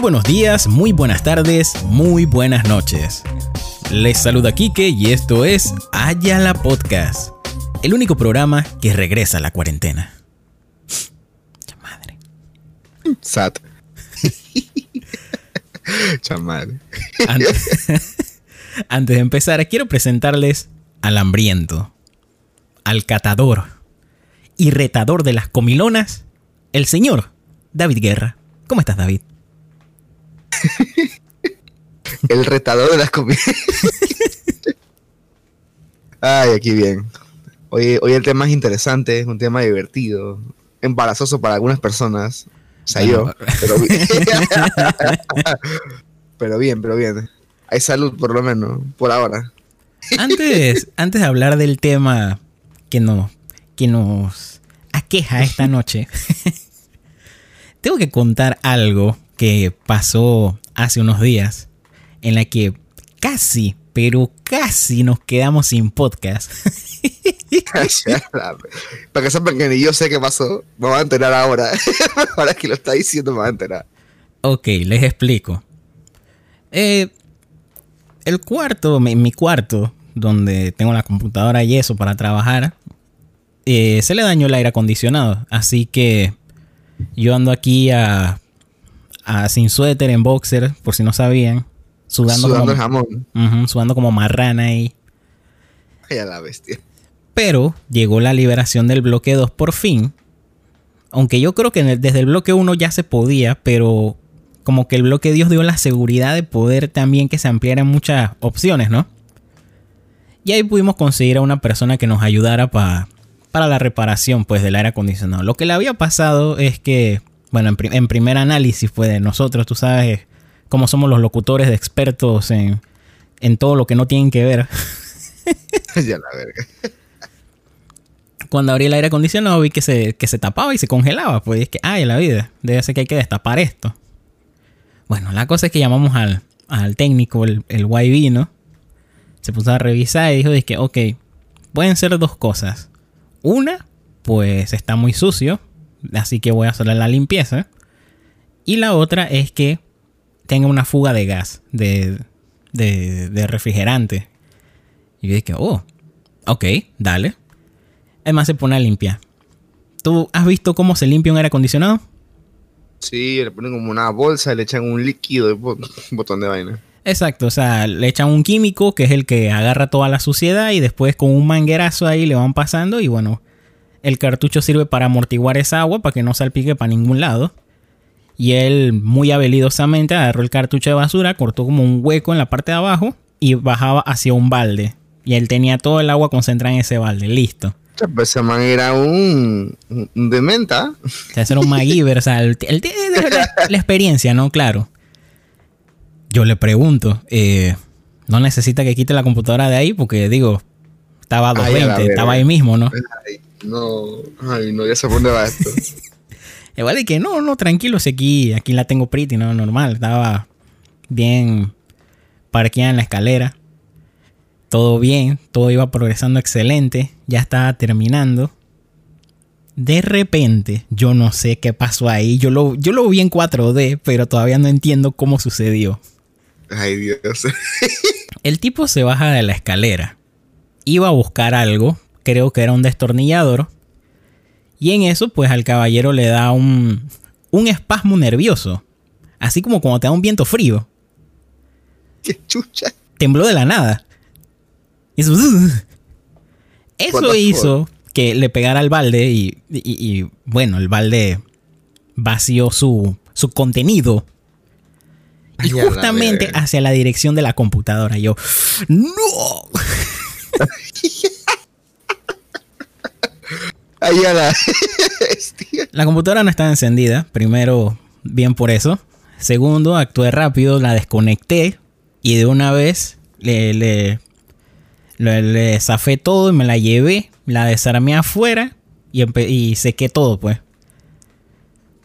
buenos días, muy buenas tardes, muy buenas noches. Les saluda Kike y esto es Ayala Podcast, el único programa que regresa a la cuarentena. Chamadre. Sat. Chamadre. Antes, antes de empezar, quiero presentarles al hambriento, al catador y retador de las comilonas, el señor David Guerra. ¿Cómo estás, David? el retador de las comidas. Ay, aquí bien. Hoy, hoy el tema es interesante, es un tema divertido, embarazoso para algunas personas. O sea, yo. Pero bien. pero bien, pero bien. Hay salud por lo menos, por ahora. Antes, antes de hablar del tema que nos, que nos aqueja esta noche, tengo que contar algo que pasó hace unos días en la que casi, pero casi nos quedamos sin podcast. Para que sepan que ni yo sé qué pasó, me voy a enterar ahora. ahora que lo está diciendo, me voy a enterar. Ok, les explico. Eh, el cuarto, mi, cuarto, donde tengo la computadora y eso para trabajar, eh, se le dañó el aire acondicionado. Así que yo ando aquí a sin suéter, en boxer, por si no sabían. Sudando, como, jamón. sudando como marrana ahí. Ay, a la bestia. Pero llegó la liberación del bloque 2 por fin. Aunque yo creo que desde el bloque 1 ya se podía, pero como que el bloque Dios dio la seguridad de poder también que se ampliaran muchas opciones, ¿no? Y ahí pudimos conseguir a una persona que nos ayudara para la reparación pues del aire acondicionado. Lo que le había pasado es que bueno, en, primer análisis fue de nosotros, tú sabes cómo somos los locutores de expertos en, todo lo que no tienen que ver. ya la verga. Cuando abrí el aire acondicionado vi que se, que se tapaba y se congelaba. Pues es que, ay, la vida, debe ser que hay que destapar esto. Bueno, la cosa es que llamamos al, técnico, el, el YB, ¿no? Se puso a revisar y dijo, que, ok, pueden ser dos cosas. Una, pues está muy sucio así que voy a hacerle la limpieza. Y la otra es que tenga una fuga de gas, de, de, refrigerante. Y yo dije, oh, ok, dale. Además se pone a limpiar. ¿Tú has visto cómo se limpia un aire acondicionado? Sí, le ponen como una bolsa, le echan un líquido, un botón de vaina. Exacto, o sea, le echan un químico que es el que agarra toda la suciedad y después con un manguerazo ahí le van pasando y bueno, el cartucho sirve para amortiguar esa agua para que no salpique para ningún lado. Y él muy habilidosamente agarró el cartucho de basura, cortó como un hueco en la parte de abajo y bajaba hacia un balde. Y él tenía todo el agua concentrada en ese balde, listo. Pues ese man era un, un dementa. O sea, era un MacGyver, o sea, él tiene la, experiencia, ¿no? Claro. Yo le pregunto, eh, ¿no necesita que quite la computadora de ahí? Porque digo, estaba a 220, estaba ahí mismo, ¿no? No, ay, no, ya sé dónde va esto. Igual de que no, no, tranquilo, si aquí, aquí la tengo pretty, no, normal. Estaba bien parqueada en la escalera. Todo bien, todo iba progresando excelente. Ya estaba terminando. De repente, yo no sé qué pasó ahí. Yo lo, yo lo vi en 4D, pero todavía no entiendo cómo sucedió. Ay, Dios. El tipo se baja de la escalera. Iba a buscar algo creo que era un destornillador. Y en eso, pues al caballero le da un, un espasmo nervioso. Así como cuando te da un viento frío. ¡Qué chucha! Tembló de la nada. Eso, eso hizo que le pegara al balde y, bueno, el balde vació su, su contenido. Y justamente hacia la dirección de la computadora. Yo, ¡No! la... computadora no estaba encendida. Primero, bien por eso. Segundo, actué rápido, la desconecté y de una vez le, le, le, zafé todo y me la llevé, la desarmé afuera y, y sequé todo, pues.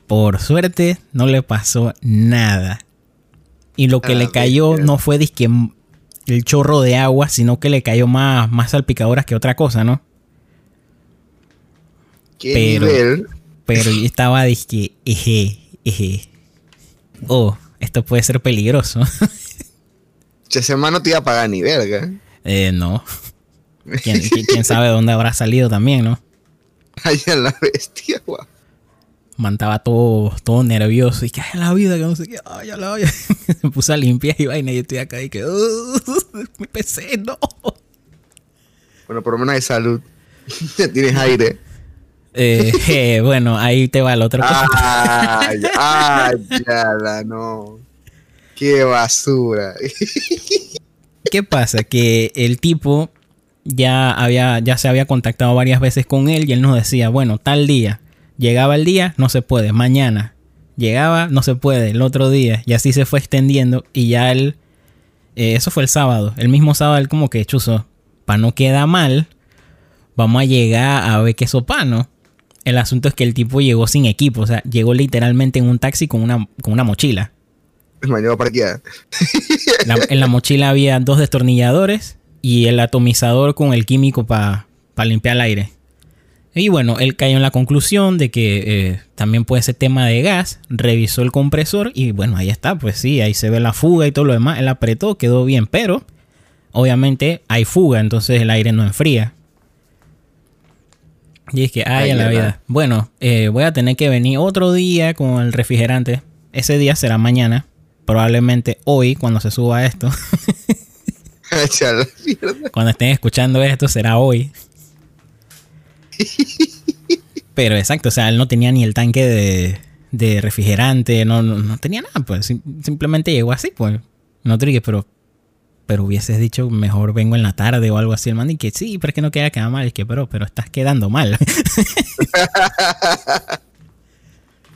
Por suerte, no le pasó nada. Y lo que le cayó no fue el chorro de agua, sino que le cayó más, más salpicadoras que otra cosa, ¿no? Pero, Pero yo estaba dije, eje, eje. Oh, esto puede ser peligroso. Ese man no te iba a pagar ni verga. Eh, no. ¿Quién, quién sabe dónde habrá salido también, ¿no? Ay, a la bestia, guau. Mantaba todo, todo nervioso y que ay, la vida, que no sé qué, ay, la vida. Se puso a limpiar y vaina y yo estoy acá y que, "Uh, mi PC, no. Bueno, por lo menos hay salud. Tienes aire. Eh, eh, bueno, ahí te va el otro. Ay, ay, ya la no. Qué basura. ¿Qué pasa? Que el tipo ya, había, ya se había contactado varias veces con él y él nos decía, bueno, tal día. Llegaba el día, no se puede. Mañana. Llegaba, no se puede. El otro día. Y así se fue extendiendo. Y ya él... eh, eso fue el sábado. El mismo sábado él como que chuzo. Para no queda mal. Vamos a llegar a ver qué sopa, ¿no? El asunto es que el tipo llegó sin equipo. O sea, llegó literalmente en un taxi con una, con una mochila. Llevo parqueada. La- en la mochila había dos destornilladores y el atomizador con el químico para limpiar el aire. Y bueno, él cayó en la conclusión de que eh, también puede ser tema de gas. Revisó el compresor y bueno, ahí está. Pues sí, ahí se ve la fuga y todo lo demás. Él apretó, quedó bien, pero obviamente hay fuga, entonces el aire no enfría. Y es que, ay, a la vida. Bueno, eh, voy a tener que venir otro día con el refrigerante. Ese día será mañana. Probablemente hoy, cuando se suba esto. Cuando estén escuchando esto, será hoy. Pero exacto, o sea, él no tenía ni el tanque de, de refrigerante, no, no, no tenía nada, pues sim- simplemente llegó así, pues. No te dije, pero, pero hubieses dicho, mejor vengo en la tarde o algo así. El man y que sí, pero es que no queda queda mal. Y que, pero, pero estás quedando mal.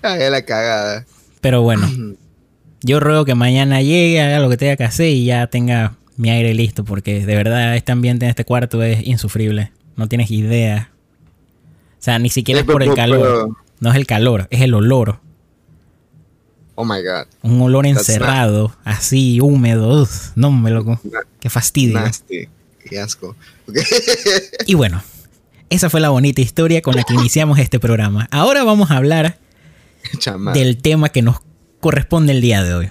Ay, la cagada. pero bueno, yo ruego que mañana llegue, haga lo que tenga que hacer y ya tenga mi aire listo, porque de verdad este ambiente en este cuarto es insufrible. No tienes idea. O sea, ni siquiera es por el calor. No es el calor, es el olor. Oh my god. Un olor That's encerrado, así, húmedo. uf, no, me loco. Qué fastidio. Nasty. Qué asco. Y bueno, esa fue la bonita historia con la que iniciamos este programa. Ahora vamos a hablar Chama. del tema que nos corresponde el día de hoy.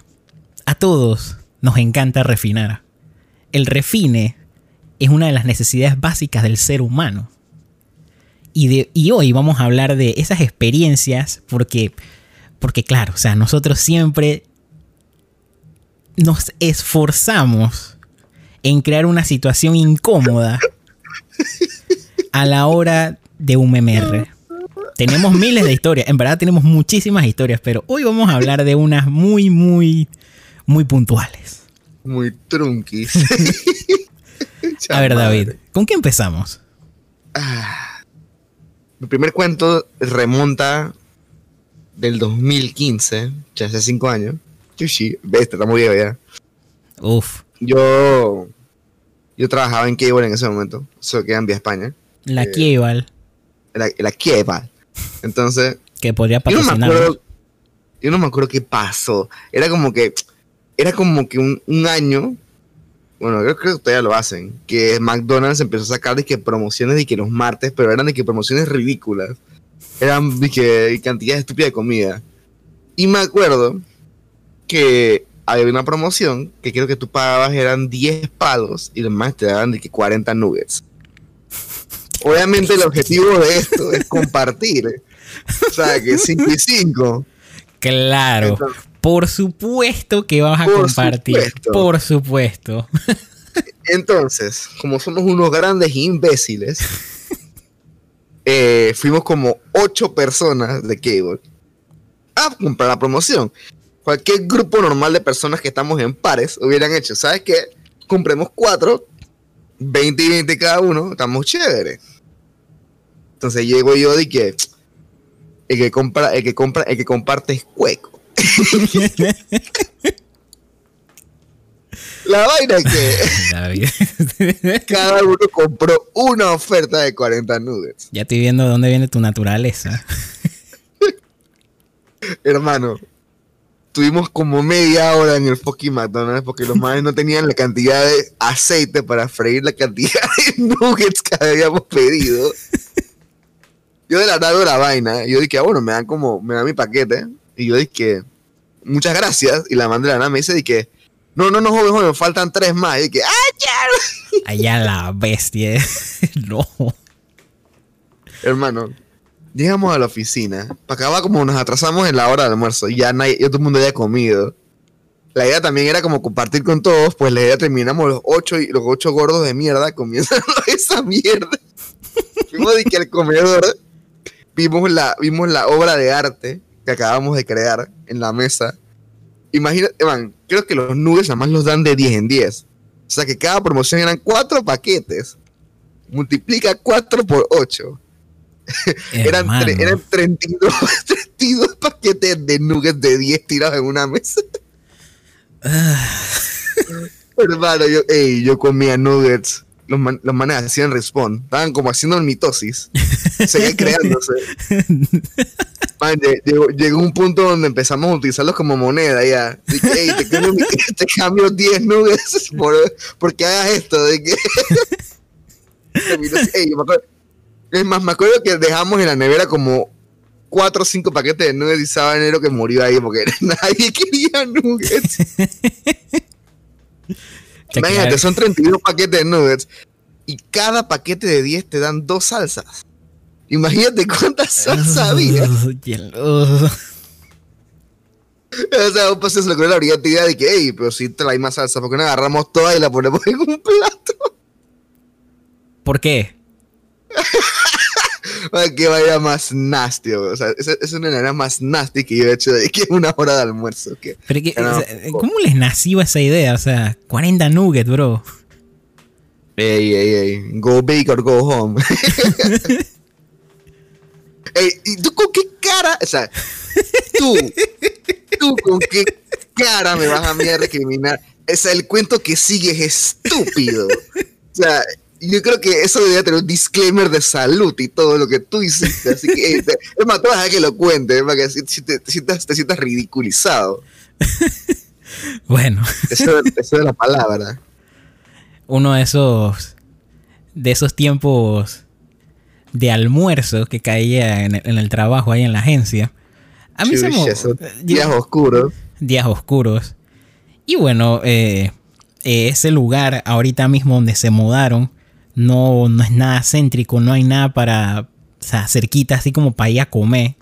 A todos nos encanta refinar. El refine es una de las necesidades básicas del ser humano. Y, de, y hoy vamos a hablar de esas experiencias porque, porque claro, o sea, nosotros siempre nos esforzamos en crear una situación incómoda a la hora de un MMR. Tenemos miles de historias, en verdad tenemos muchísimas historias, pero hoy vamos a hablar de unas muy, muy, muy puntuales. Muy trunkis. A ver. David, ¿con qué empezamos? Mi primer cuento remonta del 2015, ya hace cinco años. Chuchi, bestia, está muy viejo ya. Uf, Yo, yo trabajaba en Cable en ese momento, eso queda en Vía España, la Eh, Kieval, en la, la Cable. Entonces, que podría yo no me acuerdo, yo no me acuerdo qué pasó. Era como que, era como que un, un año, bueno, yo creo que todavía lo hacen, que McDonald's empezó a sacar de que promociones de que los martes, pero eran de que promociones ridículas. Eran de que cantidades estúpidas de comida. Y me acuerdo que había una promoción que creo que tú pagabas eran 10 palos y los más te daban de que 40 nuggets. Obviamente el objetivo de esto es compartir. O sea, que 5 y 5. Claro, Entonces, por supuesto que vas a Por compartir. supuesto. Por supuesto. Entonces, como somos unos grandes imbéciles, eh, fuimos como ocho personas de Cable a comprar la promoción. Cualquier grupo normal de personas que estamos en pares hubieran hecho, ¿sabes qué? Compremos cuatro, 20 y 20 cada uno, estamos chéveres. Entonces llego yo de que el que compra, el que compra, el que comparte es cueco. La vaina es que cada uno compró una oferta de 40 nuggets. ya estoy viendo de dónde viene tu naturaleza. Hermano, tuvimos como media hora en el fucking McDonald's porque los madres no tenían la cantidad de aceite para freír la cantidad de nuggets que habíamos pedido. Yo de la nada veo la vaina, y yo dije, ah, bueno, me dan como, me dan mi paquete, y yo dije, muchas gracias. Y la madre de la nada me dice de que, no, no, no, joven, joven, faltan tres más. Y que, ¡ay, ya! Allá la bestia. no. Hermano, llegamos a la oficina. Para como nos atrasamos en la hora de almuerzo. Y ya, nadie, ya todo el mundo había comido. La idea también era como compartir con todos. Pues la idea terminamos los ocho, y los ocho gordos de mierda comiendo esa mierda. Fuimos de que al comedor vimos la, vimos la obra de arte que acabamos de crear en la mesa. Imagínate, man, creo que los nuggets nada más los dan de 10 en 10. O sea que cada promoción eran cuatro paquetes. Multiplica 4 por 8. eran, eran 32, 32 paquetes de nuggets de 10 tirados en una mesa. Hermano, yo, ey, yo comía nuggets. Los, man- los manes hacían respawn. Estaban como haciendo mitosis. Seguían creándose. Man, lle- llegó, llegó un punto donde empezamos a utilizarlos como moneda ya. De que, "Ey, te, cambio, te cambio 10 nuggets por, porque hagas esto. De que... Ey, me acuerdo- es más, me acuerdo que dejamos en la nevera como 4 o 5 paquetes de nuggets y sabanero que murió ahí porque nadie quería nuggets. Imagínate, son 32 paquetes de nuggets y cada paquete de 10 te dan dos salsas. Imagínate cuántas salsas había. O sea, un se le ocurrió la brillante idea de que, hey, pero si trae más salsa, ¿por qué no agarramos toda y la ponemos en un plato? ¿Por qué? Para que vaya más nasty. O sea, es una las más nasty que yo he hecho de que una hora de almuerzo. Que, Pero que, No. o sea, ¿Cómo les nació esa idea? O sea, 40 nuggets, bro. ey, ey, ey, go big or go home. ey, ¿y tú con qué cara? O sea, tú, tú con qué cara me vas a mí a recriminar. O sea, el cuento que sigue es estúpido. O sea, yo creo que eso debería tener un disclaimer de salud y todo lo que tú hiciste. Así que, te- es más, te vas a que lo cuente, para que si, si te, te sientas, te sientas ridiculizado. Bueno, Eso, eso es la palabra. uno de esos. De esos tiempos de almuerzo que caía en el, en el trabajo ahí en la agencia. A mí se yo- días oscuros. días oscuros. Y bueno, eh, eh, ese lugar ahorita mismo donde se mudaron no, no es nada céntrico, no hay nada para, o sea, cerquita así como para ir a comer.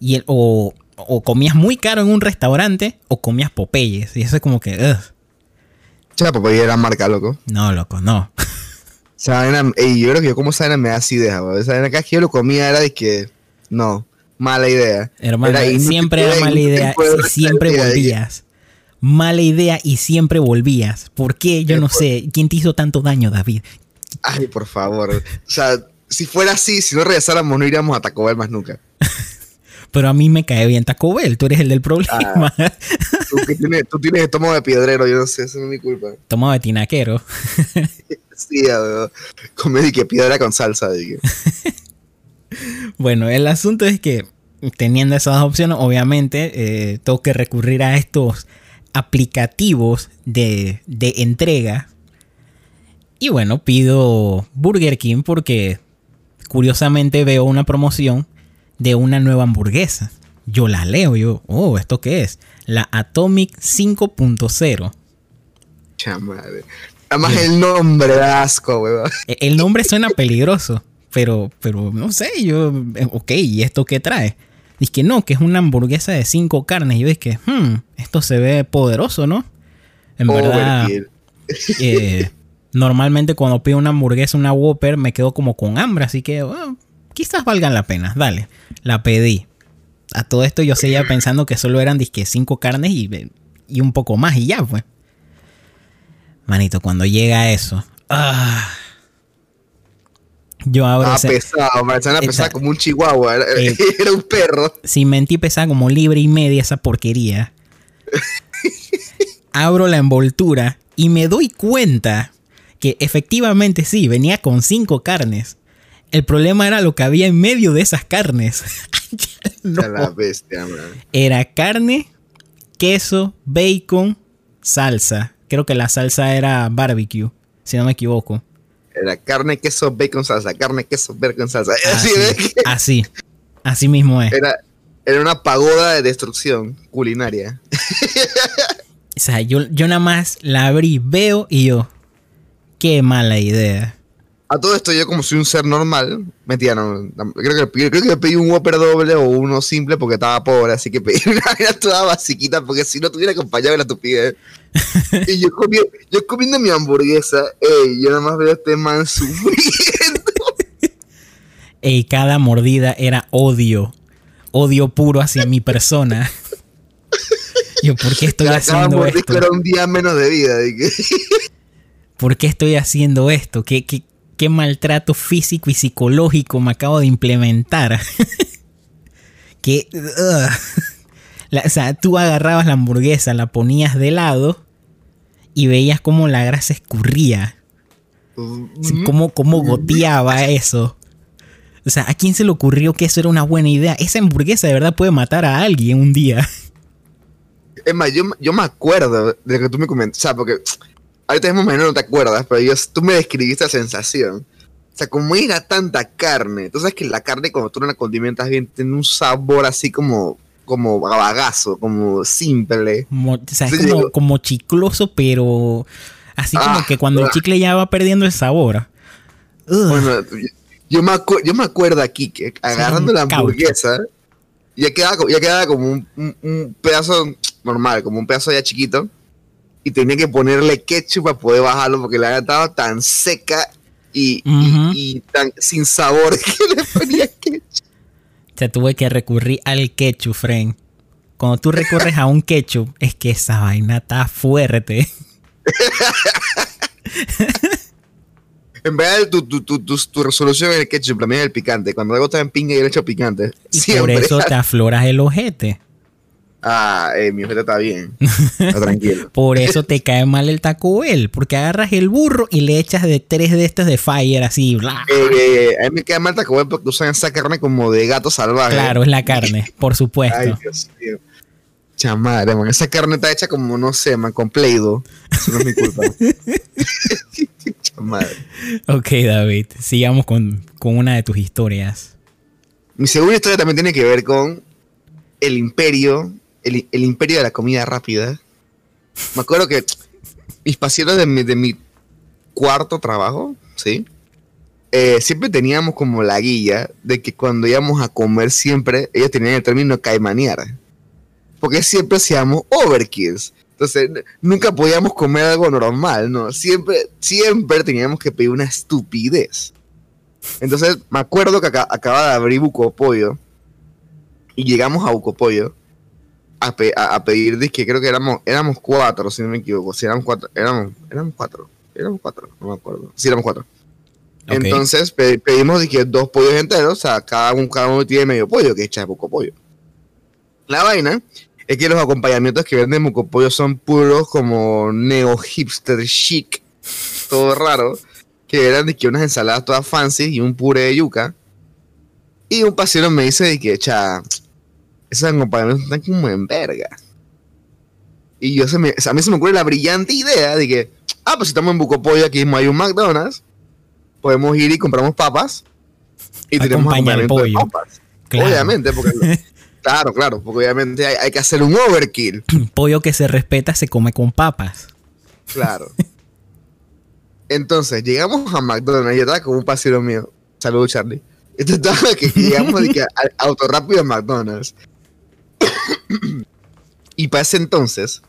Y el- o, o comías muy caro en un restaurante o comías Popeyes. Y eso es como que, ugh, papá, ya era marca, loco. no, loco, no. Esa vaina, ey, yo creo que yo como esa vaina me da así idea, weón. Esa vaina cada que yo lo comía era de que, no, mala idea. Hermano, Era siempre era mala idea y siempre volvías. Mala idea y siempre volvías. ¿Por qué? Yo Eh, no sé. ¿Quién te hizo tanto daño, David? Ay, por favor. O sea, si fuera así, si no regresáramos, no iríamos a Taco Bell más nunca. Pero a mí me cae bien Taco Bell. Tú eres el del problema. Tú, que tienes, tú tienes estómago de piedrero, yo no sé, eso no es mi culpa. Tomado de tinaquero. Sí. Comí que piedra con salsa. Bueno, el asunto es que teniendo esas opciones, obviamente, eh, tengo que recurrir a estos aplicativos de, de entrega. Y bueno, pido Burger King porque curiosamente veo una promoción de una nueva hamburguesa. Yo la leo, yo, oh, ¿esto qué es? La Atomic 5.0. Chamadre. Además, el nombre da asco, weón. E- El nombre suena peligroso, pero, pero no sé, yo, eh, ok, ¿y esto qué trae? Dice que no, que es una hamburguesa de cinco carnes. Yo dije, hmm, esto se ve poderoso, ¿no? En verdad, eh, normalmente cuando pido una hamburguesa, una Whopper, me quedo como con hambre, así que bueno, quizás valgan la pena. Dale, la pedí. A todo esto yo seguía pensando que solo eran disque cinco carnes y, y un poco más y ya, pues. Manito, cuando llega eso, ah, yo abro Ah, ese- pesado, pesada Exacto. como un chihuahua. Era, Eh. era un perro. sin mentir pesaba como libre y media esa porquería. Abro la envoltura y me doy cuenta que efectivamente sí, venía con cinco carnes. El problema era lo que había en medio de esas carnes. No. La bestia. Era carne, queso, bacon, salsa. Creo que la salsa era barbecue, si no me equivoco. Era carne, queso, bacon, salsa. Carne, queso, bacon, salsa. Así, así, así mismo es. era, era una pagoda de destrucción culinaria. O sea, yo, yo nada más la abrí, veo y yo, qué mala idea. A todo esto, yo como soy un ser normal, mentira, no, creo, que, creo que pedí un Whopper doble o uno simple porque estaba pobre, así que pedí una vaina toda basiquita porque si no tuviera acompañado la estupidez. y yo, comi, yo comiendo mi hamburguesa, ey, yo nada más veo a este man sufriendo. Y cada mordida era odio, odio puro hacia mi persona. Yo, ¿por qué estoy Cada haciendo mordisco esto? era un día menos de vida. ¿Por qué estoy haciendo esto? ¿Qué, qué, qué maltrato físico y psicológico me acabo de implementar? que. La- o sea, tú agarrabas la hamburguesa, la ponías de lado y veías cómo la grasa escurría. Cómo, cómo goteaba eso. O sea, ¿a quién se le ocurrió que eso era una buena idea? Esa hamburguesa de verdad puede matar a alguien un día. Es más, yo, yo me acuerdo de que tú me comentaste. O sea, porque ahorita mismo menos no te acuerdas, pero yo, tú me describiste la sensación. O sea, como era tanta carne. Tú sabes que la carne, cuando tú la condimentas bien, tiene un sabor así como, como bagazo, como simple. Como- o sea, es como, como chicloso, pero así como Ah, que cuando el ah. chicle ya va perdiendo el sabor. Ugh. Bueno, yo me, acu- yo me acuerdo aquí que agarrando la hamburguesa, ya quedaba, ya quedaba como un, un- un pedazo normal, como un pedazo ya chiquito, y tenía que ponerle ketchup para poder bajarlo porque la estaba tan seca y, y- tan sin sabor que le ponía ketchup. Sea, tuve que recurrir al ketchup, friend. Cuando tú recurres a un ketchup, es que esa vaina está fuerte. En vez de tu, tu, tu, tu, resolución en el ketchup, la mía es el picante. Cuando algo está en pinga y le echo picante. Y por eso te afloras el ojete. Ah, eh, mi ojete está bien. Está tranquilo. Por eso te cae mal el Taco Bell. Porque agarras el burro y le echas de tres de estos de Fire así. bla. Eh, eh, a mí me queda mal Taco Bell porque usan esa carne como de gato salvaje. Claro, es la carne, por supuesto. Ay, Dios mío. Chamadre, man. Esa carne está hecha como, no sé, man, con Play-Doh. Eso no es mi culpa. Chamadre. Ok, David, sigamos con, con una de tus historias. Mi segunda historia también tiene que ver con el imperio, el, imperio de la comida rápida. Me acuerdo que mis pacientes de mi, de mi cuarto trabajo, ¿sí? Eh, siempre teníamos como la guía de que cuando íbamos a comer siempre, ellos tenían el término caimanear. Porque siempre hacíamos overkills. Entonces, nunca podíamos comer algo normal, ¿no? Siempre, siempre teníamos que pedir una estupidez. Entonces, me acuerdo que acá, acaba de abrir Buco Pollo. Y llegamos a Buco Pollo a, pe- a- a pedir, disque, creo que éramos, éramos cuatro, si no me equivoco. Si éramos cuatro, éramos, éramos cuatro. Éramos cuatro, no me acuerdo. Sí, éramos cuatro. Entonces pe- pedimos disque, dos pollos enteros, o sea, cada uno, cada uno tiene medio pollo, que echa Buco Pollo. La vaina es que los acompañamientos que venden Buco Pollo son puros como neo hipster chic, todo raro que eran de que unas ensaladas todas fancy y un puré de yuca. Y un pasero me dice de que, cha, esos acompañamientos están como en verga. Y yo se me, a mí se me ocurre la brillante idea de que, ah, pues si estamos en Bucopollo, aquí mismo hay un McDonald's, podemos ir y compramos papas y tenemos el acompañamiento de pollo. papas. Claro. Obviamente, porque, claro, claro, porque obviamente hay, hay que hacer un overkill. Pollo que se respeta se come con papas. Claro. Entonces, llegamos a McDonald's y yo estaba con un pasero mío. Saludos, Charlie. Esto estaba que llegamos de que al auto rápido a McDonald's. y para ese entonces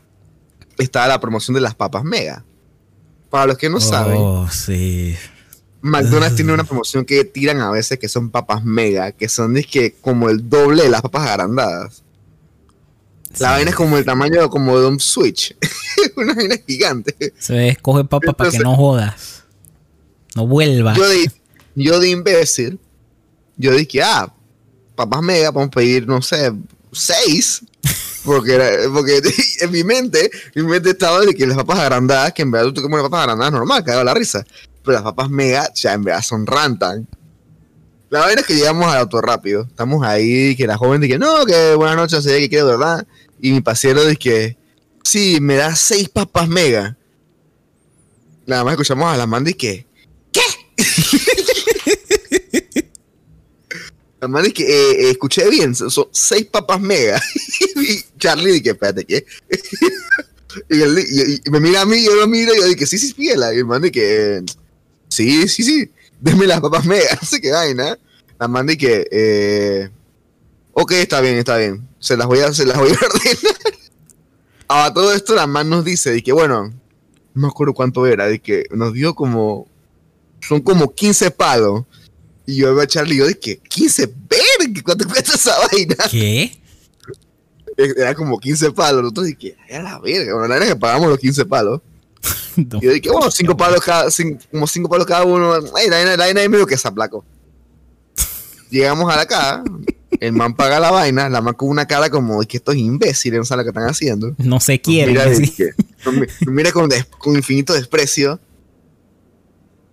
estaba la promoción de las papas mega. Para los que no saben, Oh, sí. McDonald's tiene una promoción que tiran a veces que son papas mega, que son que como el doble de las papas agrandadas. La Sí. vaina es como el tamaño como de un Switch. una vaina gigante. Se escoge papa para que no jodas. No vuelvas. yo de, yo de imbécil, yo dije, ah, papas mega, vamos a pedir, no sé, seis. Porque, era- porque en mi mente, mi mente estaba de que las papas agrandadas, que en verdad tú comes las papas agrandadas normal, cagado la risa. Pero las papas mega, ya en verdad son rantan. La vaina es que llegamos al auto rápido. Estamos ahí, que la joven dice, no, que buenas noches, se ve que quiere, ¿verdad? Y mi pasiero dice sí, me da seis papas mega. Nada más escuchamos a la man y que, ¿qué? Man es que eh, eh, escuché bien, son, seis papas mega. y Charlie dije, espérate, ¿qué? y, me mira a mí, yo lo miro y yo dije, sí, sí, pídela. Y el man dije, eh, sí, sí, sí, déme las papas mega. Sé qué vaina. La man dije, eh, ok, está bien, está bien. Se las voy a, se las voy a ordenar. A todo esto la man nos dice, de que bueno, no me acuerdo cuánto era, de que nos dio como, son como 15 palos. Y yo veo a Charlie y yo dije, 15 verga, ¿cuánto cuesta esa vaina? ¿Qué? Era como 15 palos. Nosotros dije, a la verga. Bueno, la verdad es que pagamos los 15 palos. No. Y yo dije, bueno, 5 palos cada, cin- como 5 palos cada uno. Ay, la vaina, la vaina es medio que saplaco. Llegamos a la casa, el man paga la vaina, la man con una cara como de que estos imbéciles no saben lo que están haciendo. No se quiere. mira, dije, con, con infinito desprecio.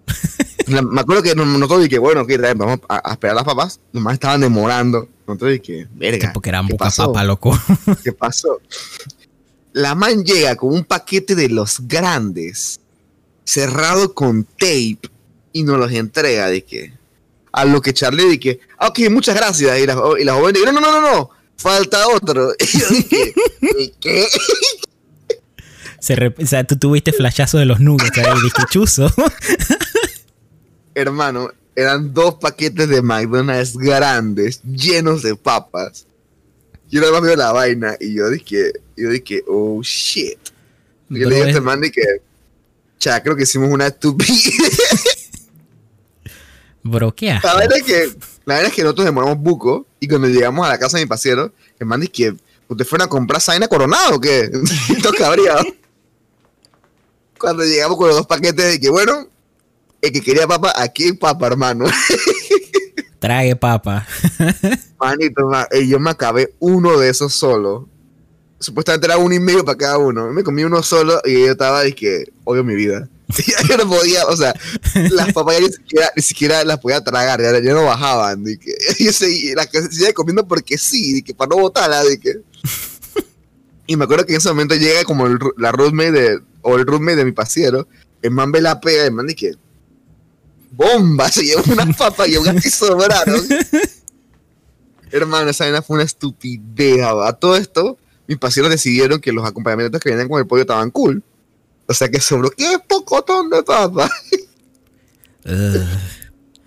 La- me acuerdo que nos- nosotros dije, bueno, bien, vamos a, a esperar a las papas. Nomás estaban demorando. Nosotros dije, verga. Porque eran ¿qué boca pasó? papa, loco. ¿Qué pasó? La man llega con un paquete de los grandes, cerrado con tape, y nos los entrega. De que, a lo que Charlie dije, ah, ok, muchas gracias. Y la, y la joven dice, no, no, no, no, no, falta otro. Y yo dije, ¿y qué? Se re- o sea, tú tuviste flashazo de los nuggets ahí, dije chuzo. Hermano, eran dos paquetes de McDonald's grandes, llenos de papas. Yo nada más veo la vaina y yo dije, yo dije, oh shit. Y yo le dije a este es- man de que, cha, creo que hicimos una estupidez. Bro, ¿qué? La verdad es que, la verdad es que nosotros demoramos buco y cuando llegamos a la casa de mi pasiero, el man dice que, ¿ustedes fueron a comprar Saina Coronado o qué? Cabreado. Cuando llegamos con los dos paquetes de que, bueno, el que quería papa, aquí papa, hermano. Trague papa. Manito, ma- eh, yo me acabé uno de esos solo. Supuestamente era uno y medio para cada uno. Me comí uno solo y yo estaba de que odio mi vida. Ya yo no podía, o sea, las papayas ni siquiera, ni siquiera las podía tragar, ya, ya no bajaban. De que, yo seguía, las que seguía comiendo porque sí, de que para no botarla, de que. Y me acuerdo que en ese momento llega como el la roommate de, o el roommate de mi pasiero, el man ve la pega, el man que bomba, se llevó una papa y aún así sobraron. Hermano, esa vaina fue una estupidez. A todo esto, mis pacientes decidieron que los acompañamientos que venían con el pollo estaban cool. O sea que sobró, ¡qué pocotón de papa!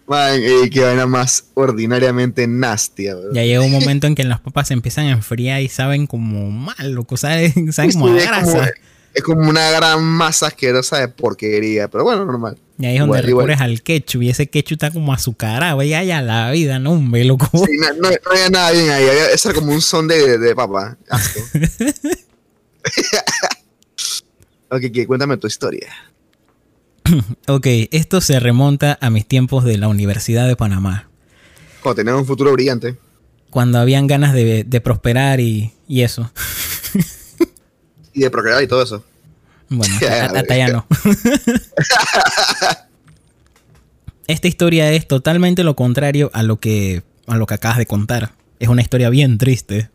Man, eh, qué vaina más ordinariamente nasty, bro. Ya llega un momento en que las papas se empiezan a enfriar y saben como mal, loco, saben, saben como a es, como, grasa. es como una gran masa asquerosa de porquería, pero bueno, normal. Y ahí es donde Igual, igual. recurres al ketchup y ese ketchup está como azucarado. Y ya la vida, no, hombre, loco. Sí, no, no- no había nada bien ahí, había- eso era como un son de, de papa. Asco. ok, cuéntame tu historia. Ok, esto se remonta a mis tiempos de la Universidad de Panamá. Cuando tenías un futuro brillante. Cuando habían ganas de, de prosperar y, y eso. Y de procrear y todo eso. Bueno, hasta, ya no. Esta historia es totalmente lo contrario a lo que a lo que acabas de contar. Es una historia bien triste.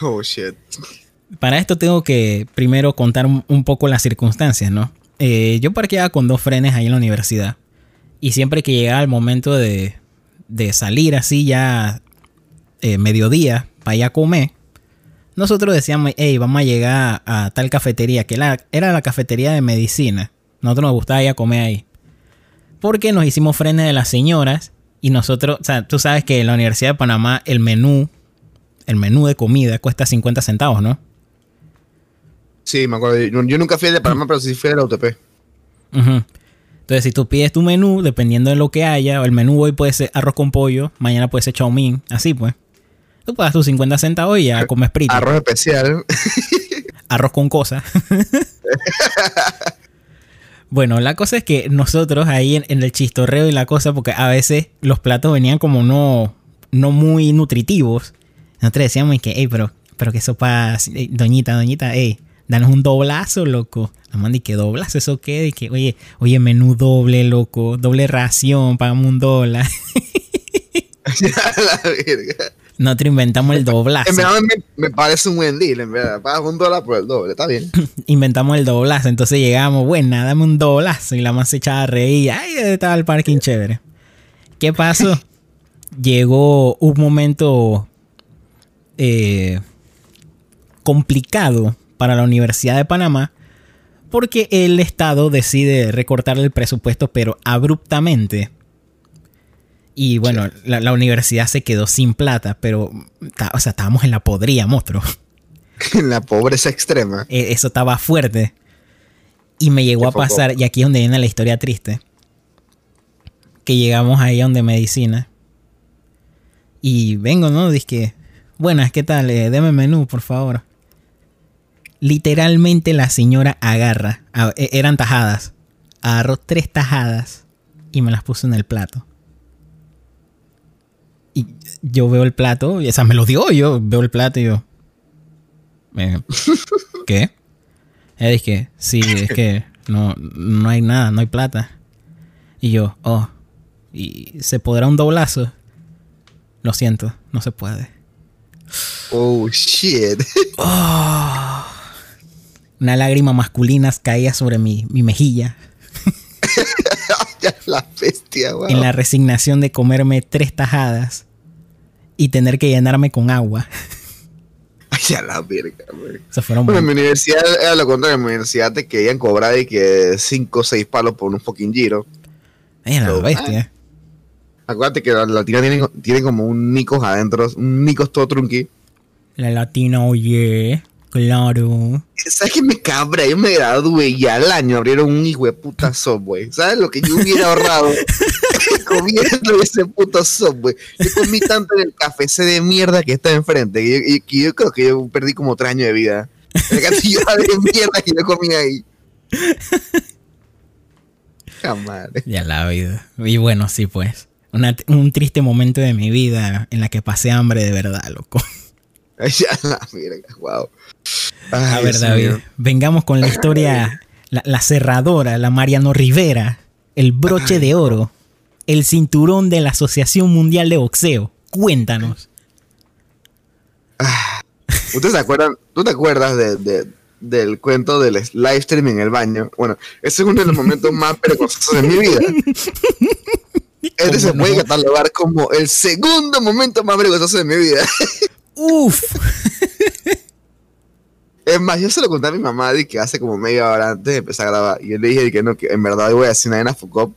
Oh, shit. Para esto tengo que primero contar un, un poco las circunstancias, ¿no? Eh, yo parqueaba con dos frenes ahí en la universidad. Y siempre que llegaba el momento de, de salir así ya eh, mediodía para ir a comer, nosotros decíamos, hey, vamos a llegar a, tal cafetería, que la- era la cafetería de medicina. Nosotros nos gustaba ir a comer ahí. Porque nos hicimos frenes de las señoras y nosotros, o sea, tú sabes que en la Universidad de Panamá el menú, el menú de comida cuesta 50 centavos, ¿no? Sí, me acuerdo. Yo, yo nunca fui de Panamá, pero sí fui de la UTP. Entonces, si tú pides tu menú, dependiendo de lo que haya, el menú hoy puede ser arroz con pollo, mañana puede ser chow mein, así pues. Tú pagas tus 50 centavos y ya comes prito. Arroz especial. arroz con cosas. bueno, la cosa es que nosotros ahí en, en el chistorreo y la cosa, porque a veces los platos venían como no, no muy nutritivos. Nosotros decíamos que, hey, pero, pero que eso para, doñita, doñita, hey, danos un doblazo, loco. La man, y que doblazo, ¿eso qué? Y que, oye, oye, menú doble, loco, doble ración, pagamos un dólar. la verga. Nosotros inventamos el doblazo. En verdad me, me parece un buen deal, en verdad. Pagas un dólar por el doble, está bien. inventamos el doblazo. Entonces llegamos, bueno, dame un doblazo. Y la más se echaba a reír. Ay, estaba el parking chévere. ¿Qué pasó? llegó un momento eh, complicado para la Universidad de Panamá porque el Estado decide recortar el presupuesto pero abruptamente. Y bueno, la, la universidad se quedó sin plata, pero ta- o sea, estábamos en la podría, monstruo. En la pobreza extrema. Eh, Eso estaba fuerte. Y me llegó Qué a poco. pasar, y aquí es donde viene la historia triste, que llegamos ahí donde medicina. Y vengo, ¿no? Dice buenas, ¿qué tal? Eh, deme menú, por favor. Literalmente la señora agarra, a- e- eran tajadas, agarró tres tajadas y me las puso en el plato. Yo veo el plato, y esa me lo dio, yo veo el plato y yo... eh, ¿Qué? Ella dije, sí, es que no, no hay nada, no hay plata. Y yo, oh, ¿y se podrá un doblazo? Lo siento, no se puede. Oh, shit. Una lágrima masculina caía sobre mi, mi mejilla la bestia, wow. en la resignación de comerme tres tajadas y tener que llenarme con agua. Ay, ya la verga, güey. Se fueron Bueno, en mi universidad era lo contrario. En mi universidad te querían cobrar y que 5 o 6 palos por un fucking giro. Ay, la bestia. Acuérdate que la latina tiene, tiene como un Nicos adentro, un Nicos todo trunqui. La latina, oye, claro. ¿Sabes qué me cabra? Yo me gradué y al año abrieron un hijo de puta Subway. ¿Sabes lo que yo hubiera ahorrado comiendo ese puto Subway? Yo comí tanto en el café de mierda que está enfrente que yo, y- que yo creo que yo perdí como tres años de vida. La cantidad de mierda que yo comí ahí. Jamás. Ya la vida. Y bueno, sí, pues. Una- un triste momento de mi vida en la que pasé hambre de verdad, loco. Ya la verga, wow. A ver, David, vengamos con la historia, la, la cerradora, la Mariano Rivera, el broche de oro, el cinturón de la Asociación Mundial de Boxeo. Cuéntanos. ¿Ustedes se acuerdan? ¿Tú te acuerdas de, de- del cuento del live stream en el baño? Bueno, ese es uno de los momentos más vergonzosos de mi vida. Este se ¿Cómo puede no? catalogar como el segundo momento más vergonzoso de mi vida. Uf. Es más, yo se lo conté a mi mamá de que hace como media hora antes de empezar a grabar. Y yo le dije que no, que en verdad voy a decir una Foucault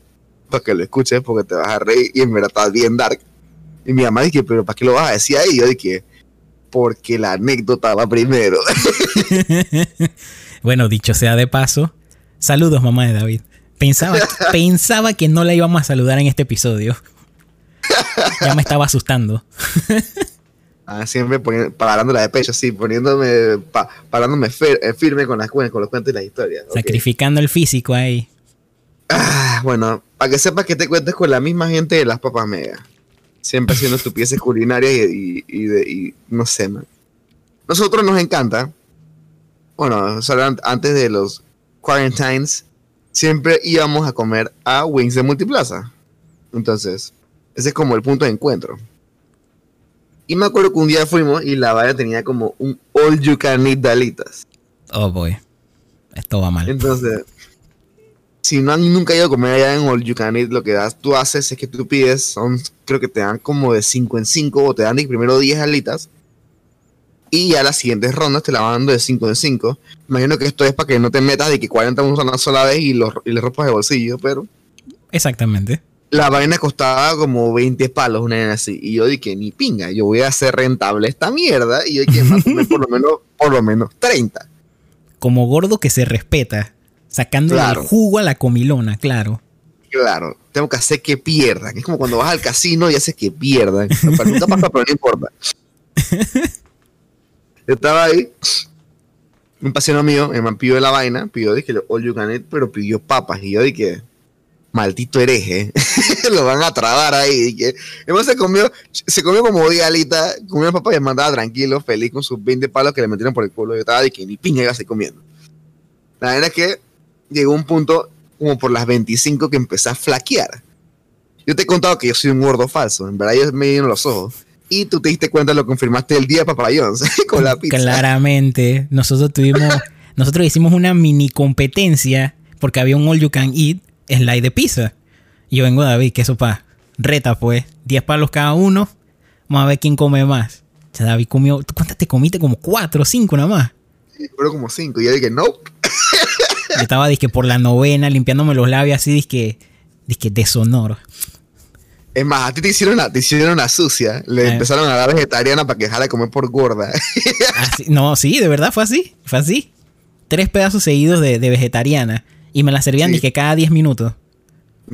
para que lo escuches porque te vas a reír. Y en verdad está bien dark. Y mi mamá dije, pero ¿para qué lo vas a decir ahí? Y yo dije, porque la anécdota va primero. bueno, dicho sea de paso, saludos mamá de David. Pensaba, pensaba que no la íbamos a saludar en este episodio. Ya me estaba asustando. Ah, siempre parándola de pecho, sí, poniéndome, pa- parándome eh, firme con las cuentas, con los cuentos y las historias. Sacrificando el físico ahí. Ah, bueno, para que sepas que te cuentes con la misma gente de las papas mega. Siempre haciendo estupideces culinarias y, y, y de- y no sé, man. Nosotros nos encanta, bueno, solo an- antes de los quarantines, siempre íbamos a comer a Wings de Multiplaza. Entonces, ese es como el punto de encuentro. Y me acuerdo que un día fuimos y la valla tenía como un all you can eat de alitas. Oh boy. Esto va mal. Entonces, si no han nunca ido a comer allá en All You Can Eat, lo que das, tú haces es que tú pides, son, creo que te dan como de 5 en 5 o te dan de primero 10 alitas. Y ya las siguientes rondas te la van dando de 5 en 5. Imagino que esto es para que no te metas de que 40 usan una sola vez y, los, y le rompas de bolsillo, pero Exactamente. la vaina costaba como 20 palos, una vaina así. Y yo dije, ni pinga, yo voy a hacer rentable esta mierda. Y yo dije, a comer por lo menos, por lo menos 30. Como gordo que se respeta. Sacando Claro. el jugo a la comilona, claro. Claro, tengo que hacer que pierdan. Es como cuando vas al casino y haces que pierdan. Nunca pasa, pero no importa. Estaba ahí. Un paciente mío, el man pidió la vaina, pidió dije, all you can eat, pero pidió papas. Y yo dije, maldito hereje. Lo van a trabar ahí. Dije, además se comió, se comió como 10 alitas, comió papas y el man estaba tranquilo, feliz con sus 20 palos que le metieron por el culo. Yo estaba de que ni piña iba a seguir comiendo. La verdad es que llegó un punto como por las 25 que empecé a flaquear. Yo te he contado que yo soy un gordo falso, en verdad yo me dieron los ojos. Y tú te diste cuenta, lo confirmaste el día de Papayón con la pizza. Claramente. Nosotros tuvimos. nosotros hicimos una mini competencia. Porque había un all you can eat slide de pizza. Y yo vengo David, que eso pa. reta pues, 10 palos cada uno, vamos a ver quién come más. O sea, David comió, ¿tú cuántas te comiste? Como 4 o 5 nada más. Fueron como cinco. Y yo dije, no. Yo estaba, dizque, por la novena, limpiándome los labios así, dizque, dizque deshonor. Es más, a ti te hicieron la, te hicieron la sucia. Le Eh. empezaron a dar vegetariana para que dejara de comer por gorda. Así- no, sí, de verdad fue así. Fue así. Tres pedazos seguidos de, de vegetariana. Y me la servían, Sí. cada 10 minutos.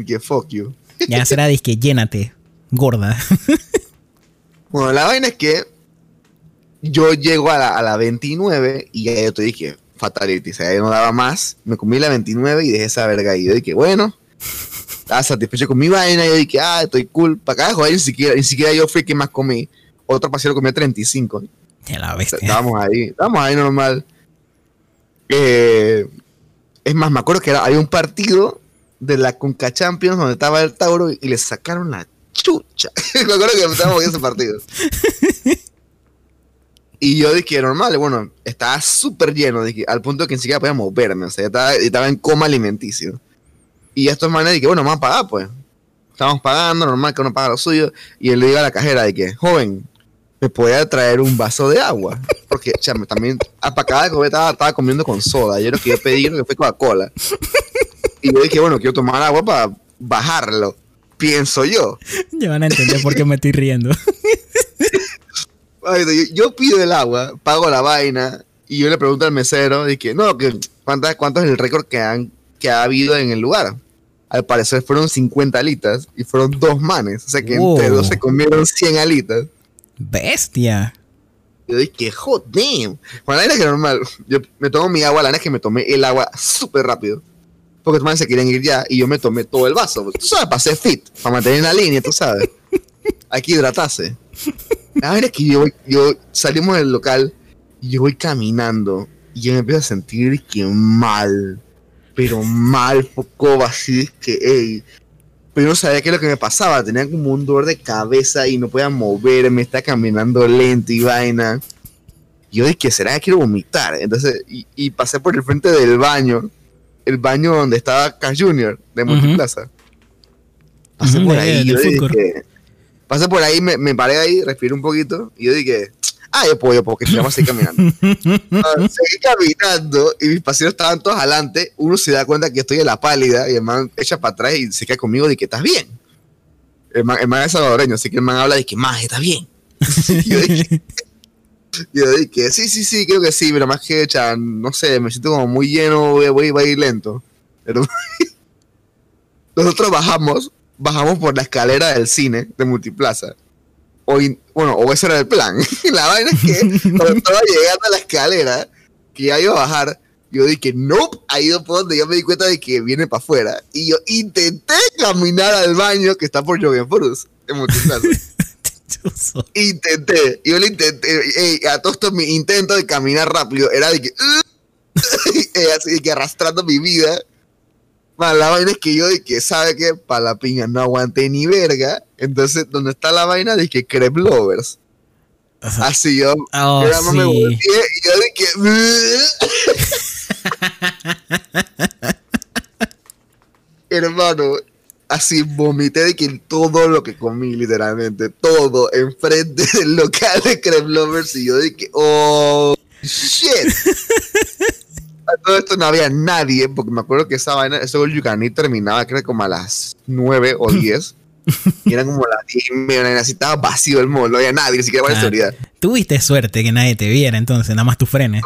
que fuck you. Ya será, dizque, llénate, gorda. Bueno, la vaina es que yo llego a la, a la 29 y ya yo te dije, fatality, o sea, ya no daba más. Me comí la 29 y dejé esa verga ahí. Yo dije, bueno, estaba satisfecho con mi vaina. Yo dije, ah, estoy cool. Para acá, joder, ni siquiera, ni siquiera yo fui que más comí. Otro paseo comía 35. De la bestia. Estábamos ahí, estábamos ahí normal. Eh, es más, me acuerdo que era, había un partido de la Conca Champions donde estaba el Tauro y le sacaron la chucha. me acuerdo que estábamos viendo ese partido. y yo dije, normal, bueno, estaba súper lleno, dije, al punto que ni siquiera podía moverme, o sea, estaba, estaba en coma alimenticio. Y estos manes dije, bueno, vamos a pagar, pues. Estamos pagando, normal que uno paga lo suyo. Y él le diga a la cajera de que, joven, me podía traer un vaso de agua. Porque, chame, también, apacada de comer, estaba, estaba comiendo con soda. Yo lo que yo pedí creo que fue Coca-Cola. Y yo dije, bueno, quiero tomar agua para bajarlo. Pienso yo. Ya van a entender por qué me estoy riendo. Yo, pido el agua, pago la vaina. Y yo le pregunto al mesero, de que, no, que ¿cuántas, ¿cuánto es el récord que, han, que ha habido en el lugar? Al parecer fueron 50 alitas y fueron dos manes. O sea que entre Wow. dos se comieron 100 alitas. Bestia. Yo dije, joder. Bueno, la es que normal. Yo me tomo mi agua, la es que me tomé el agua súper rápido. Porque los manes se querían ir ya y yo me tomé todo el vaso. Tú sabes, para ser fit, para mantener la línea, tú sabes. Hay que hidratarse. La verdad es que yo, yo salimos del local y yo voy caminando y yo me empiezo a sentir que mal. Pero mal, poco así, que, ey. Pero yo no sabía qué es lo que me pasaba. Tenía como un dolor de cabeza y no podía moverme. Estaba caminando lento y vaina. Y yo dije, ¿será que quiero vomitar? Entonces, y, y pasé por el frente del baño. El baño donde estaba Cash Junior de. Multiplaza. Pasé por de- ahí. del yo dije, pasé por ahí, me, me paré ahí, respiré un poquito. Y yo dije, ah, yo puedo, yo puedo, seguir caminando. Ah, Seguí caminando y mis pasillos estaban todos adelante. Uno se da cuenta que estoy en la pálida y el man echa para atrás y se queda conmigo de que estás bien. El man, el man es salvadoreño, así que el man habla de que más estás bien. Y yo dije, yo dije, sí, sí, sí, creo que sí, pero más que echa, no sé, me siento como muy lleno, voy, voy, voy a ir lento. Pero nosotros bajamos, bajamos por la escalera del cine de Multiplaza. O in- bueno, o ese era el plan. la vaina es que cuando estaba llegando a la escalera, que ya iba a bajar, yo dije, no, ahí no por donde yo me di cuenta de que viene para afuera. Y yo intenté caminar al baño que está por Jogenfruz, en Multiplaza. Intenté, yo lo intenté, a todo esto mi intento de caminar rápido era de que, así de que arrastrando mi vida. Man, la vaina es que yo de que sabe que para la piña no aguanté ni verga. Entonces, donde está la vaina de que crepe lovers. Ajá. Así yo, Oh, yo me volteé y yo de que. Hermano, así vomité de que todo lo que comí, literalmente, todo enfrente del local de Crepe Lovers y yo de que, oh, shit. A todo esto no había nadie, porque me acuerdo que esa vaina, ese Yucaní terminaba creo como a las 9 o 10. y eran como las 10 y media, así estaba vacío el mall, no había nadie, ni siquiera para Ah. seguridad. Tuviste suerte que nadie te viera, entonces, nada más tus frenes.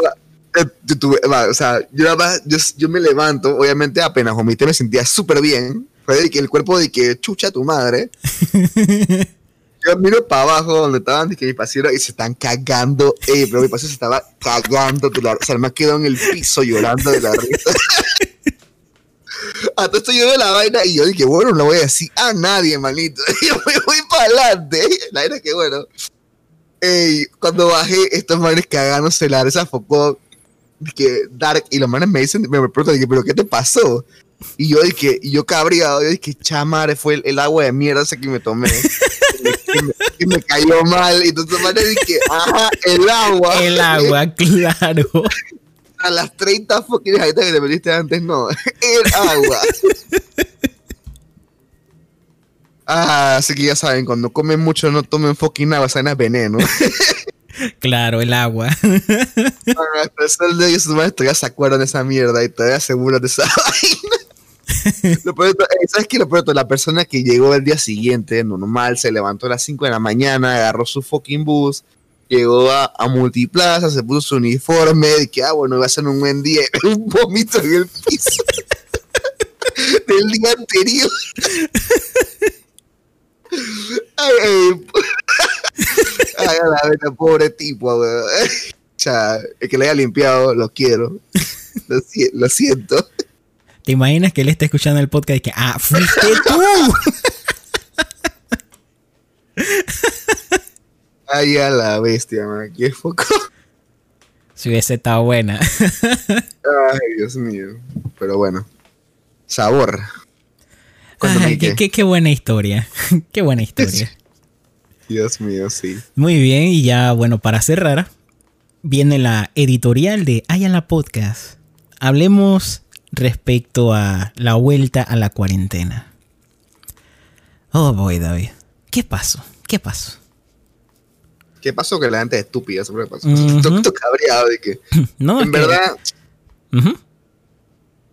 Eh, yo tuve- o sea, yo nada más, yo, yo me levanto, obviamente apenas vomité me sentía súper bien. Fue de que el cuerpo de que chucha tu madre. Yo miro para abajo donde estaban que mi pasillo y se están cagando. Eh, pero mi pasillo se estaba cagando. de la- o sea, me quedó en el piso llorando de la risa. A todo esto yo veo la vaina y yo dije, bueno, no le voy a decir a nadie, manito. Yo me voy para adelante. La vaina que, bueno, Ey, cuando bajé, estos manes cagándose la risa focó que Dark y los manes me dicen, me preguntan, dije, pero ¿qué te pasó? Y yo dije, y yo cabreado, yo dije, chamare, fue el, el agua de mierda ese que me tomé. que, me, que me cayó mal. Y entonces manes dije, ajá, el agua. El agua, claro. A las 30 fucking galletas que te metiste antes, no. El agua. Ah, así que ya saben, cuando comen mucho no tomen fucking agua, vaina es veneno. Claro, el agua. El sol de hoy sus madres todavía se acuerdan de esa mierda y todavía se de esa vaina. Lo peor todo- eh, ¿Sabes qué? Lo peor todo? La persona que llegó el día siguiente, normal, se levantó a las 5 de la mañana, agarró su fucking bus, llegó a, a Multiplaza, se puso su uniforme, y que, ah, bueno, va a ser un buen día, un vómito en el piso del día anterior. Ay, ay, Ay, a la pobre tipo, weón. O sea, el que le haya limpiado, lo quiero. Lo, lo siento. ¿Te imaginas que él está escuchando el podcast y que, ah, fuiste tú? Ay, a la bestia, man. Qué foco. Si hubiese estado buena. Ay, Dios mío. Pero bueno. Sabor. Ay, ¿qué? qué- qué buena historia. qué buena historia. Dios mío, sí. Muy bien, y ya, bueno, para cerrar, viene la editorial de Ayala Podcast. Hablemos respecto a la vuelta a la cuarentena. Oh, boy, David. ¿Qué pasó? ¿Qué pasó? ¿Qué pasó? Que la gente es estúpida, siempre pasó. Estoy estoy cabreado de que. No, es en que- verdad,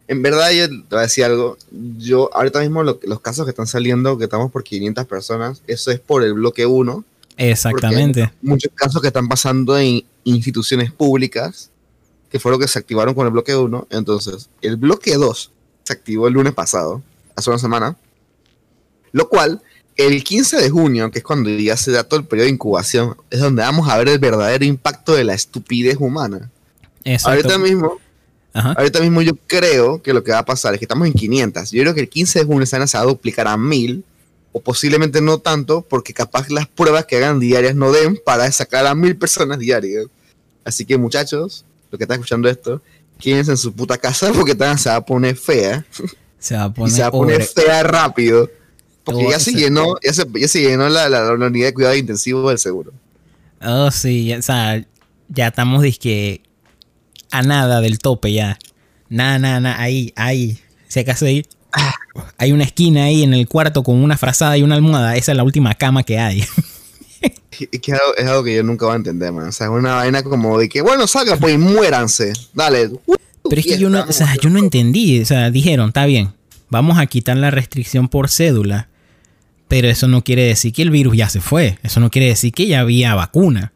en verdad, yo te voy a decir algo. Yo, ahorita mismo, lo- los casos que están saliendo, que estamos por 500 personas, eso es por el bloque 1. Exactamente. muchos casos que están pasando en instituciones públicas, que fue lo que se activaron con el bloque 1. Entonces, el bloque 2 se activó el lunes pasado, hace una semana, lo cual, el 15 de junio, que es cuando ya se da todo el periodo de incubación, es donde vamos a ver el verdadero impacto de la estupidez humana. Exacto. Ahorita mismo, Ajá. ahorita mismo yo creo que lo que va a pasar es que estamos en 500. Yo creo que el 15 de junio se va a duplicar a 1000 o posiblemente no tanto porque capaz las pruebas que hagan diarias no den para sacar a 1000 personas diarias. Así que muchachos, los que están escuchando esto, quédense en su puta casa porque esta se va a poner fea Se va a y poner, se va a poner horrible. fea rápido. Porque Todo ya se llenó, ya se, ya se llenó la, la, la unidad de cuidado intensivo del seguro. Oh, sí, ya- o sea, ya estamos disque a nada del tope ya. Nada, nada, nada, ahí, ahí. Si acaso ahí hay una esquina ahí en el cuarto con una frazada y una almohada, esa es la última cama que hay. Es algo, que yo nunca voy a entender, man. O sea, es una vaina como de que, bueno, salga, pues y muéranse. Dale. Pero es que yo no, o sea, yo no entendí, o sea, dijeron, está bien, vamos a quitar la restricción por cédula, pero eso no quiere decir que el virus ya se fue, eso no quiere decir que ya había vacuna.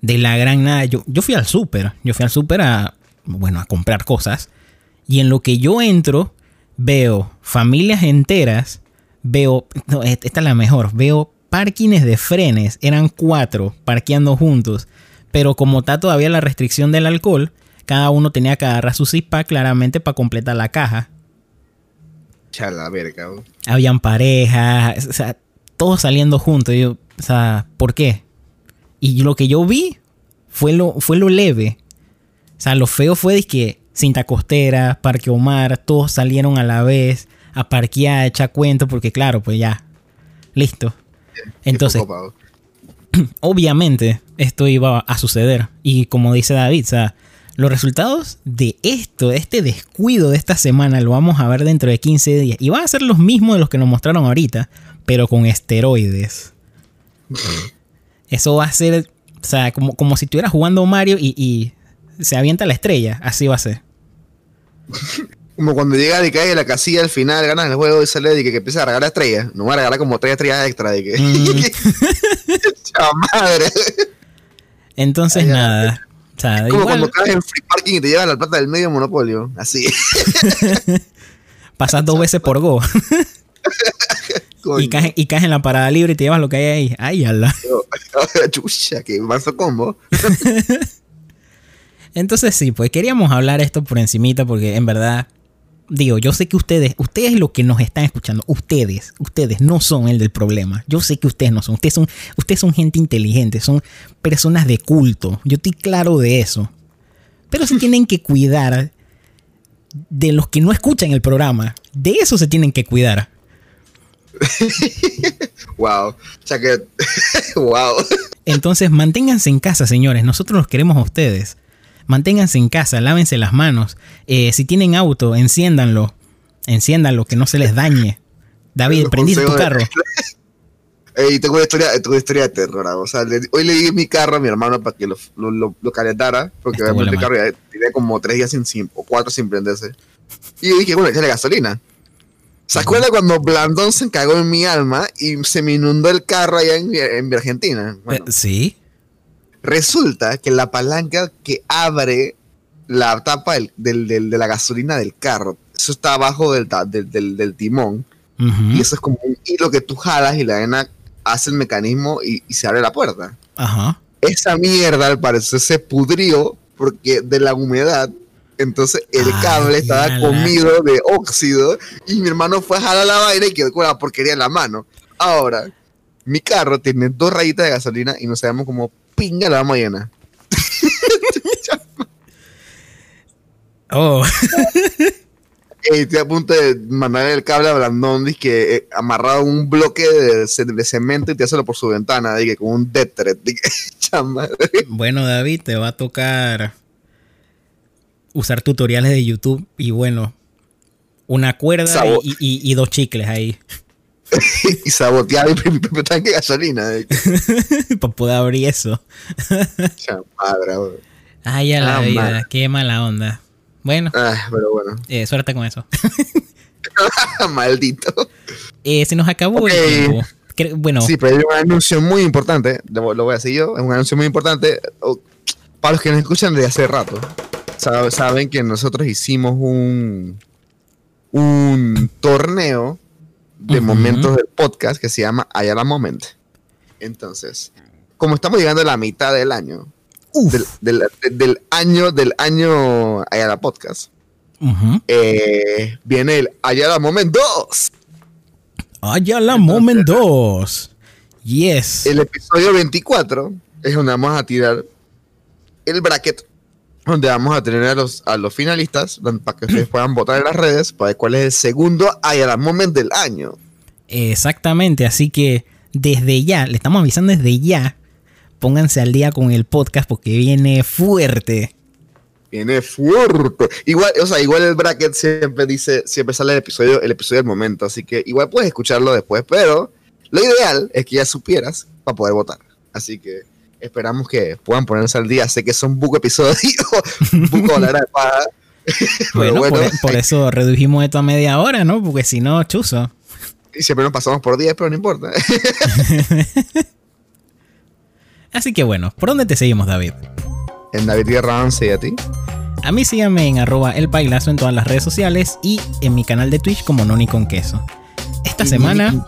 De la gran nada, yo, yo fui al súper, yo fui al súper a, bueno, a comprar cosas, y en lo que yo entro, veo familias enteras, veo, esta es la mejor, veo parkings de frenes, eran cuatro parqueando juntos, pero como está todavía la restricción del alcohol, cada uno tenía que agarrar su zip claramente para completar la caja. Chala, verga. bro. Habían parejas, o sea, todos saliendo juntos. Yo, o sea, ¿por qué? Y lo que yo vi fue lo, fue lo leve. O sea, lo feo fue de que cinta costera, Parque Omar, todos salieron a la vez a parquear, a echar cuentos, porque claro, pues ya, listo. Entonces, obviamente esto iba a suceder. Y como dice David, o sea, los resultados de esto, de este descuido de esta semana, lo vamos a ver dentro de 15 días. Y van a ser los mismos de los que nos mostraron ahorita, pero con esteroides. Eso va a ser, o sea, como, como si estuvieras jugando Mario y, y se avienta la estrella. Así va a ser. Como cuando llega de hay la casilla al final, ganas el juego y sale de que, que empieza a regalar estrellas. No va a regalar como tres estrellas extra de que. Mm. Madre. Entonces, Ay, nada. O sea, Como igual cuando caes en free parking y te llevan la plata del medio monopolio. Así. pasas dos veces por Go y caes, y caes en la parada libre y te llevas lo que hay ahí. Ay, ala. Chucha, que manso combo. Entonces sí, pues queríamos hablar esto por encimita porque en verdad, digo, yo sé que ustedes, ustedes lo que nos están escuchando, ustedes, ustedes no son el del problema. Yo sé que ustedes no son, ustedes son, ustedes son gente inteligente, son personas de culto. Yo estoy claro de eso. Pero se tienen que cuidar de los que no escuchan el programa. De eso se tienen que cuidar. Wow. O sea que. wow. Entonces manténganse en casa, señores. Nosotros los queremos a ustedes. Manténganse en casa, lávense las manos. Eh, si tienen auto, enciéndanlo. Enciéndanlo, que no se les dañe. David, prendiste tu carro. Ey, tengo una historia, tengo una historia de terror. O sea, le- hoy le di mi carro a mi hermano para que lo, lo, lo- lo calentara, porque obviamente el carro ya tenía como tres días sin, sin- o cuatro sin prenderse. Y yo dije, bueno, échale gasolina. ¿Se acuerda cuando Blandón se cagó en mi alma y se me inundó el carro allá en, en Argentina? Bueno, Eh, sí. Resulta que la palanca que abre la tapa del, del- del- de la gasolina del carro, eso está abajo del, del, timón. Y eso es como un hilo que tú jalas y la arena hace el mecanismo y, y se abre la puerta. Ajá. Esa mierda al parecer se pudrió porque de la humedad. Entonces el Ay, cable estaba comido de óxido y mi hermano fue a jalar la vaina y quedó con la porquería en la mano. Ahora, mi carro tiene dos rayitas de gasolina y no sabemos cómo pinga la vamos a llenar. Oh, Y estoy a punto de mandar el cable a Blandón que eh, amarrado un bloque de, ce- de cemento y te por su ventana, dije, con un death threat. Bueno, David, te va a tocar usar tutoriales de YouTube y bueno, una cuerda Sabo- y, y- y dos chicles ahí y sabotear mi, propio tanque de gasolina. Para poder abrir eso. chamadra. Ay, a la Ah, vida, qué mala onda. Bueno, Ah, pero bueno, eh, suerte con eso. maldito. Eh, se nos acabó el tiempo. Bueno, Sí, pero hay un anuncio muy importante, lo, lo voy a decir yo, es un anuncio muy importante para los que nos escuchan desde hace rato. Sab- Saben que nosotros hicimos un, un torneo de momentos del podcast que se llama Ayala Moment. Entonces, como estamos llegando a la mitad del año, del, del- del año del año Ayala Podcast, eh, viene el Ayala Moment 2. Allá la Moment 2. Yes. El episodio 24 es donde vamos a tirar el bracket, donde vamos a tener a los, a los finalistas para que ustedes puedan votar en las redes para ver cuál es el segundo Ayala Moment del año. Exactamente, así que desde ya, le estamos avisando desde ya, pónganse al día con el podcast porque viene fuerte. Viene fuerte. Igual, o sea, igual el bracket siempre dice, siempre sale el episodio, el episodio del momento, así que igual puedes escucharlo después, pero lo ideal es que ya supieras para poder votar. Así que esperamos que puedan ponerse al día. Sé que son buco episodios, buco la de paja. Bueno, bueno, por, por eso redujimos esto a media hora, ¿no? Porque si no, chuzo. y siempre nos pasamos por 10, pero no importa. Así que bueno, ¿por dónde te seguimos, David? en David Guerra 11 y a ti. A mí síganme en arroba el pailazo en todas las redes sociales y en mi canal de Twitch como Noni con queso. Esta semana,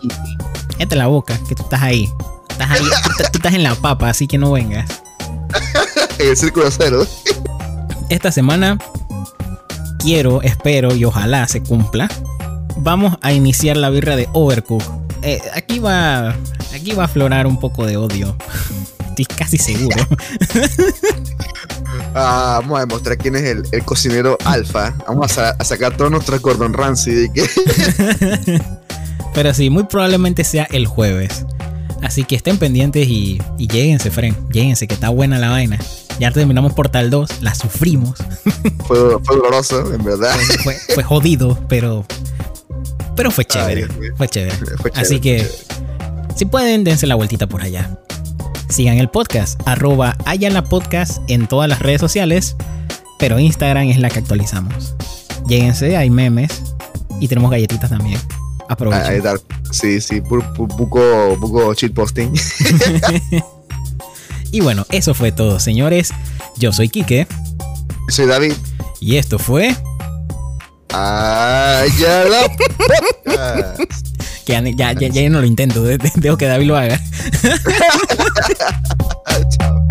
cállate la boca, que tú estás ahí. Estás ahí, tú, tú estás en la papa, así que no vengas. En el círculo cero. Esta semana quiero, espero y ojalá se cumpla. Vamos a iniciar la birra de Overcook. Eh, aquí va, aquí va a aflorar un poco de odio. Estoy casi seguro. Ah, vamos a demostrar quién es el, el cocinero alfa. Vamos a, sa- a sacar todos nuestros Gordon Ramsay. Pero sí, muy probablemente sea el jueves. Así que estén pendientes y, y lléguense, Fren. Lléguense, que está buena la vaina. Ya terminamos Portal 2, la sufrimos. fue, fue doloroso, en verdad. Fue, fue jodido, pero. Pero fue chévere. Fue chévere. Así que, si pueden, dense la vueltita por allá. Sigan el podcast, arroba la podcast en todas las redes sociales, pero Instagram es la que actualizamos. Lléguense, hay memes y tenemos galletitas también. Está. Sí, sí, buco cheat posting. Y bueno, eso fue todo, señores. Yo soy Quique Soy David. y esto fue. Ah, ya la ya, ya, ya- ya no lo intento, de- de- dejo que David lo haga. Chao.